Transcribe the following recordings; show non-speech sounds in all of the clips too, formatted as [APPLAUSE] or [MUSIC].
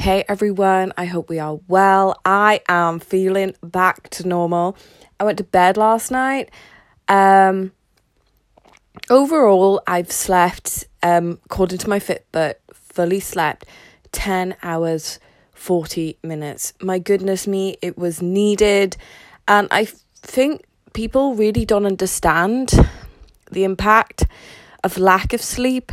Hey everyone, I hope we are well. I am feeling back to normal. I went to bed last night. Um overall I've slept um according to my Fitbit, fully slept 10 hours 40 minutes. My goodness me, it was needed and I think people really don't understand the impact of lack of sleep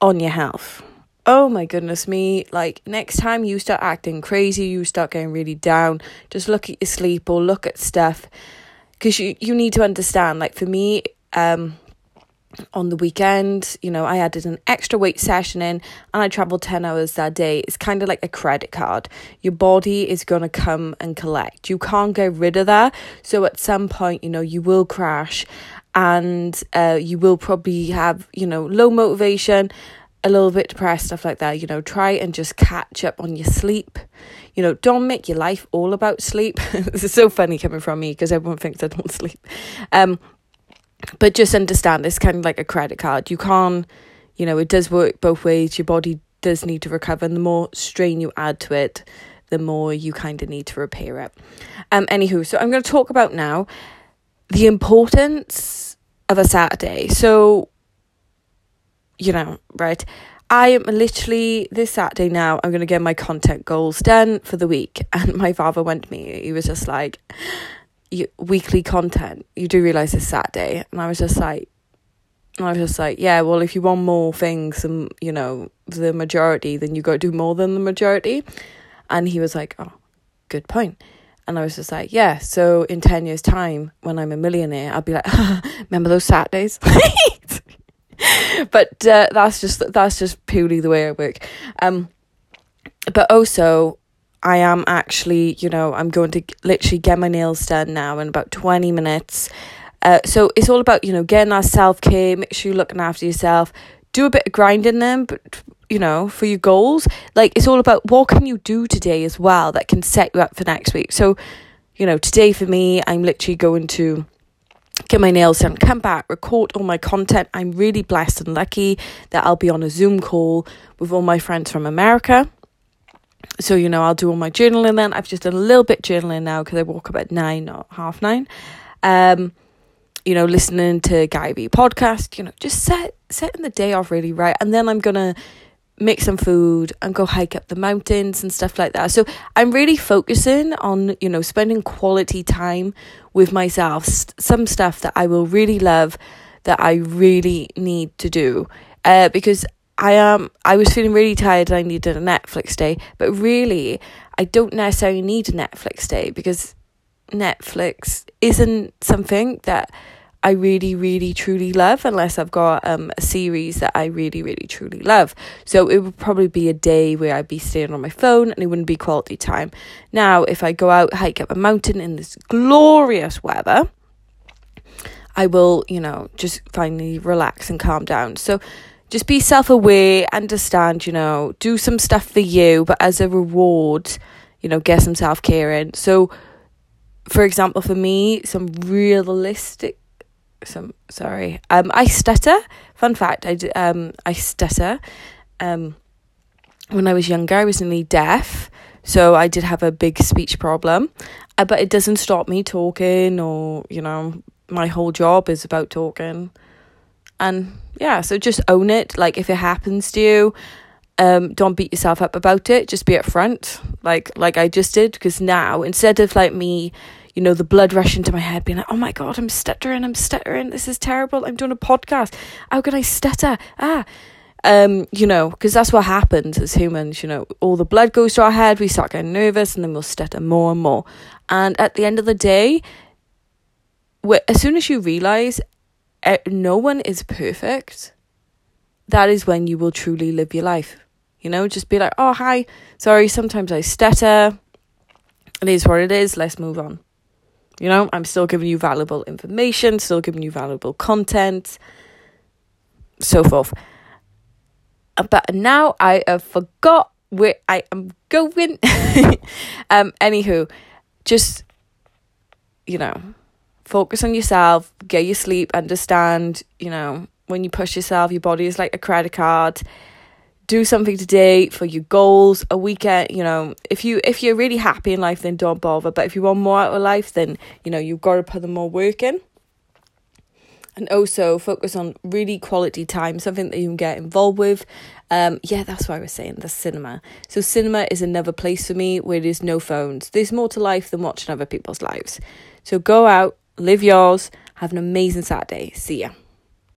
on your health. Oh my goodness me. Like, next time you start acting crazy, you start getting really down, just look at your sleep or look at stuff. Because you, you need to understand, like, for me, um, on the weekend, you know, I added an extra weight session in and I traveled 10 hours that day. It's kind of like a credit card. Your body is going to come and collect. You can't get rid of that. So at some point, you know, you will crash and uh, you will probably have, you know, low motivation, a little bit depressed, stuff like that. You know, try and just catch up on your sleep. You know, don't make your life all about sleep. [LAUGHS] this is so funny coming from me because everyone thinks I don't [LAUGHS] sleep. Um, but just understand it's kind of like a credit card. You can't, you know, it does work both ways. Your body does need to recover, and the more strain you add to it, the more you kind of need to repair it. Um, anywho, so I'm going to talk about now the importance of a Saturday. So, you know, right. I am literally this Saturday now. I'm going to get my content goals done for the week. [LAUGHS] And my father went to me. He was just like, weekly content, you do realize it's Saturday. And I was just like, I was just like, yeah, well, if you want more things than, you know, the majority, then you got to do more than the majority. And he was like, oh, good point. And I was just like, yeah, so in 10 years' time, when I'm a millionaire, I'll be like, [LAUGHS] remember those Saturdays? [LAUGHS] [LAUGHS] but uh, that's just that's just purely the way I work. Um, but also, I am actually, you know, I'm going to literally get my nails done now in about 20 minutes. Uh, so it's all about, you know, getting that self care, make sure you're looking after yourself, do a bit of grinding then, but, you know, for your goals. Like, it's all about what can you do today as well that can set you up for next week. So, you know, today for me, I'm literally going to get my nails done, come back, record all my content. I'm really blessed and lucky that I'll be on a Zoom call with all my friends from America. So you know i'll do all my journaling then. I've just done a little bit journaling now because i woke up at nine or half nine. Um you know listening to Gary Vee podcast you know just set setting the day off really right. And then i'm gonna make some food and go hike up the mountains and stuff like that. So i'm really focusing on you know spending quality time with myself some stuff that i will really love that i really need to do. Uh, because I am I was feeling really tired and I needed a Netflix day, but really I don't necessarily need a Netflix day because Netflix isn't something that I really, really, truly love unless I've got um, a series that I really, really, truly love. So it would probably be a day where I'd be staying on my phone and it wouldn't be quality time. Now, if I go out, hike up a mountain in this glorious weather, I will, you know, just finally relax and calm down. So just be self aware, understand, you know, do some stuff for you, but as a reward, you know, get some self care in. So, for example, for me, some realistic, some sorry, um, I stutter. Fun fact, I um, I stutter. Um, when I was younger, I was nearly deaf, so I did have a big speech problem, uh, but it doesn't stop me talking, or you know, my whole job is about talking, and yeah, so just own it. Like if it happens to you, um, don't beat yourself up about it. Just be upfront, like like I just did. Because now instead of like me, you know, the blood rushing to my head, being like, "Oh my god, I'm stuttering, I'm stuttering. This is terrible. I'm doing a podcast. How can I stutter?" Ah, um, you know, because that's what happens as humans. You know, all the blood goes to our head. We start getting nervous, and then we'll stutter more and more. And at the end of the day, as soon as you realize no one is perfect, that is when you will truly live your life. You know, just be like, oh, hi, sorry, sometimes I stutter. It is what it is. Let's move on. You know, I'm still giving you valuable information, still giving you valuable content, so forth. Uh, but now I have forgot where I am going. [LAUGHS] um, anywho, just, you know, focus on yourself, get your sleep, understand, you know, when you push yourself, your body is like a credit card. Do something today for your goals a weekend you know if you if you're really happy in life then don't bother. But if you want more out of life then you know you've got to put more work in. And also focus on really quality time something that you can get involved with. Um yeah that's what i was saying the cinema. So cinema is another place for me where there's no phones. There's more to life than watching other people's lives. So go out live yours have an amazing saturday. See ya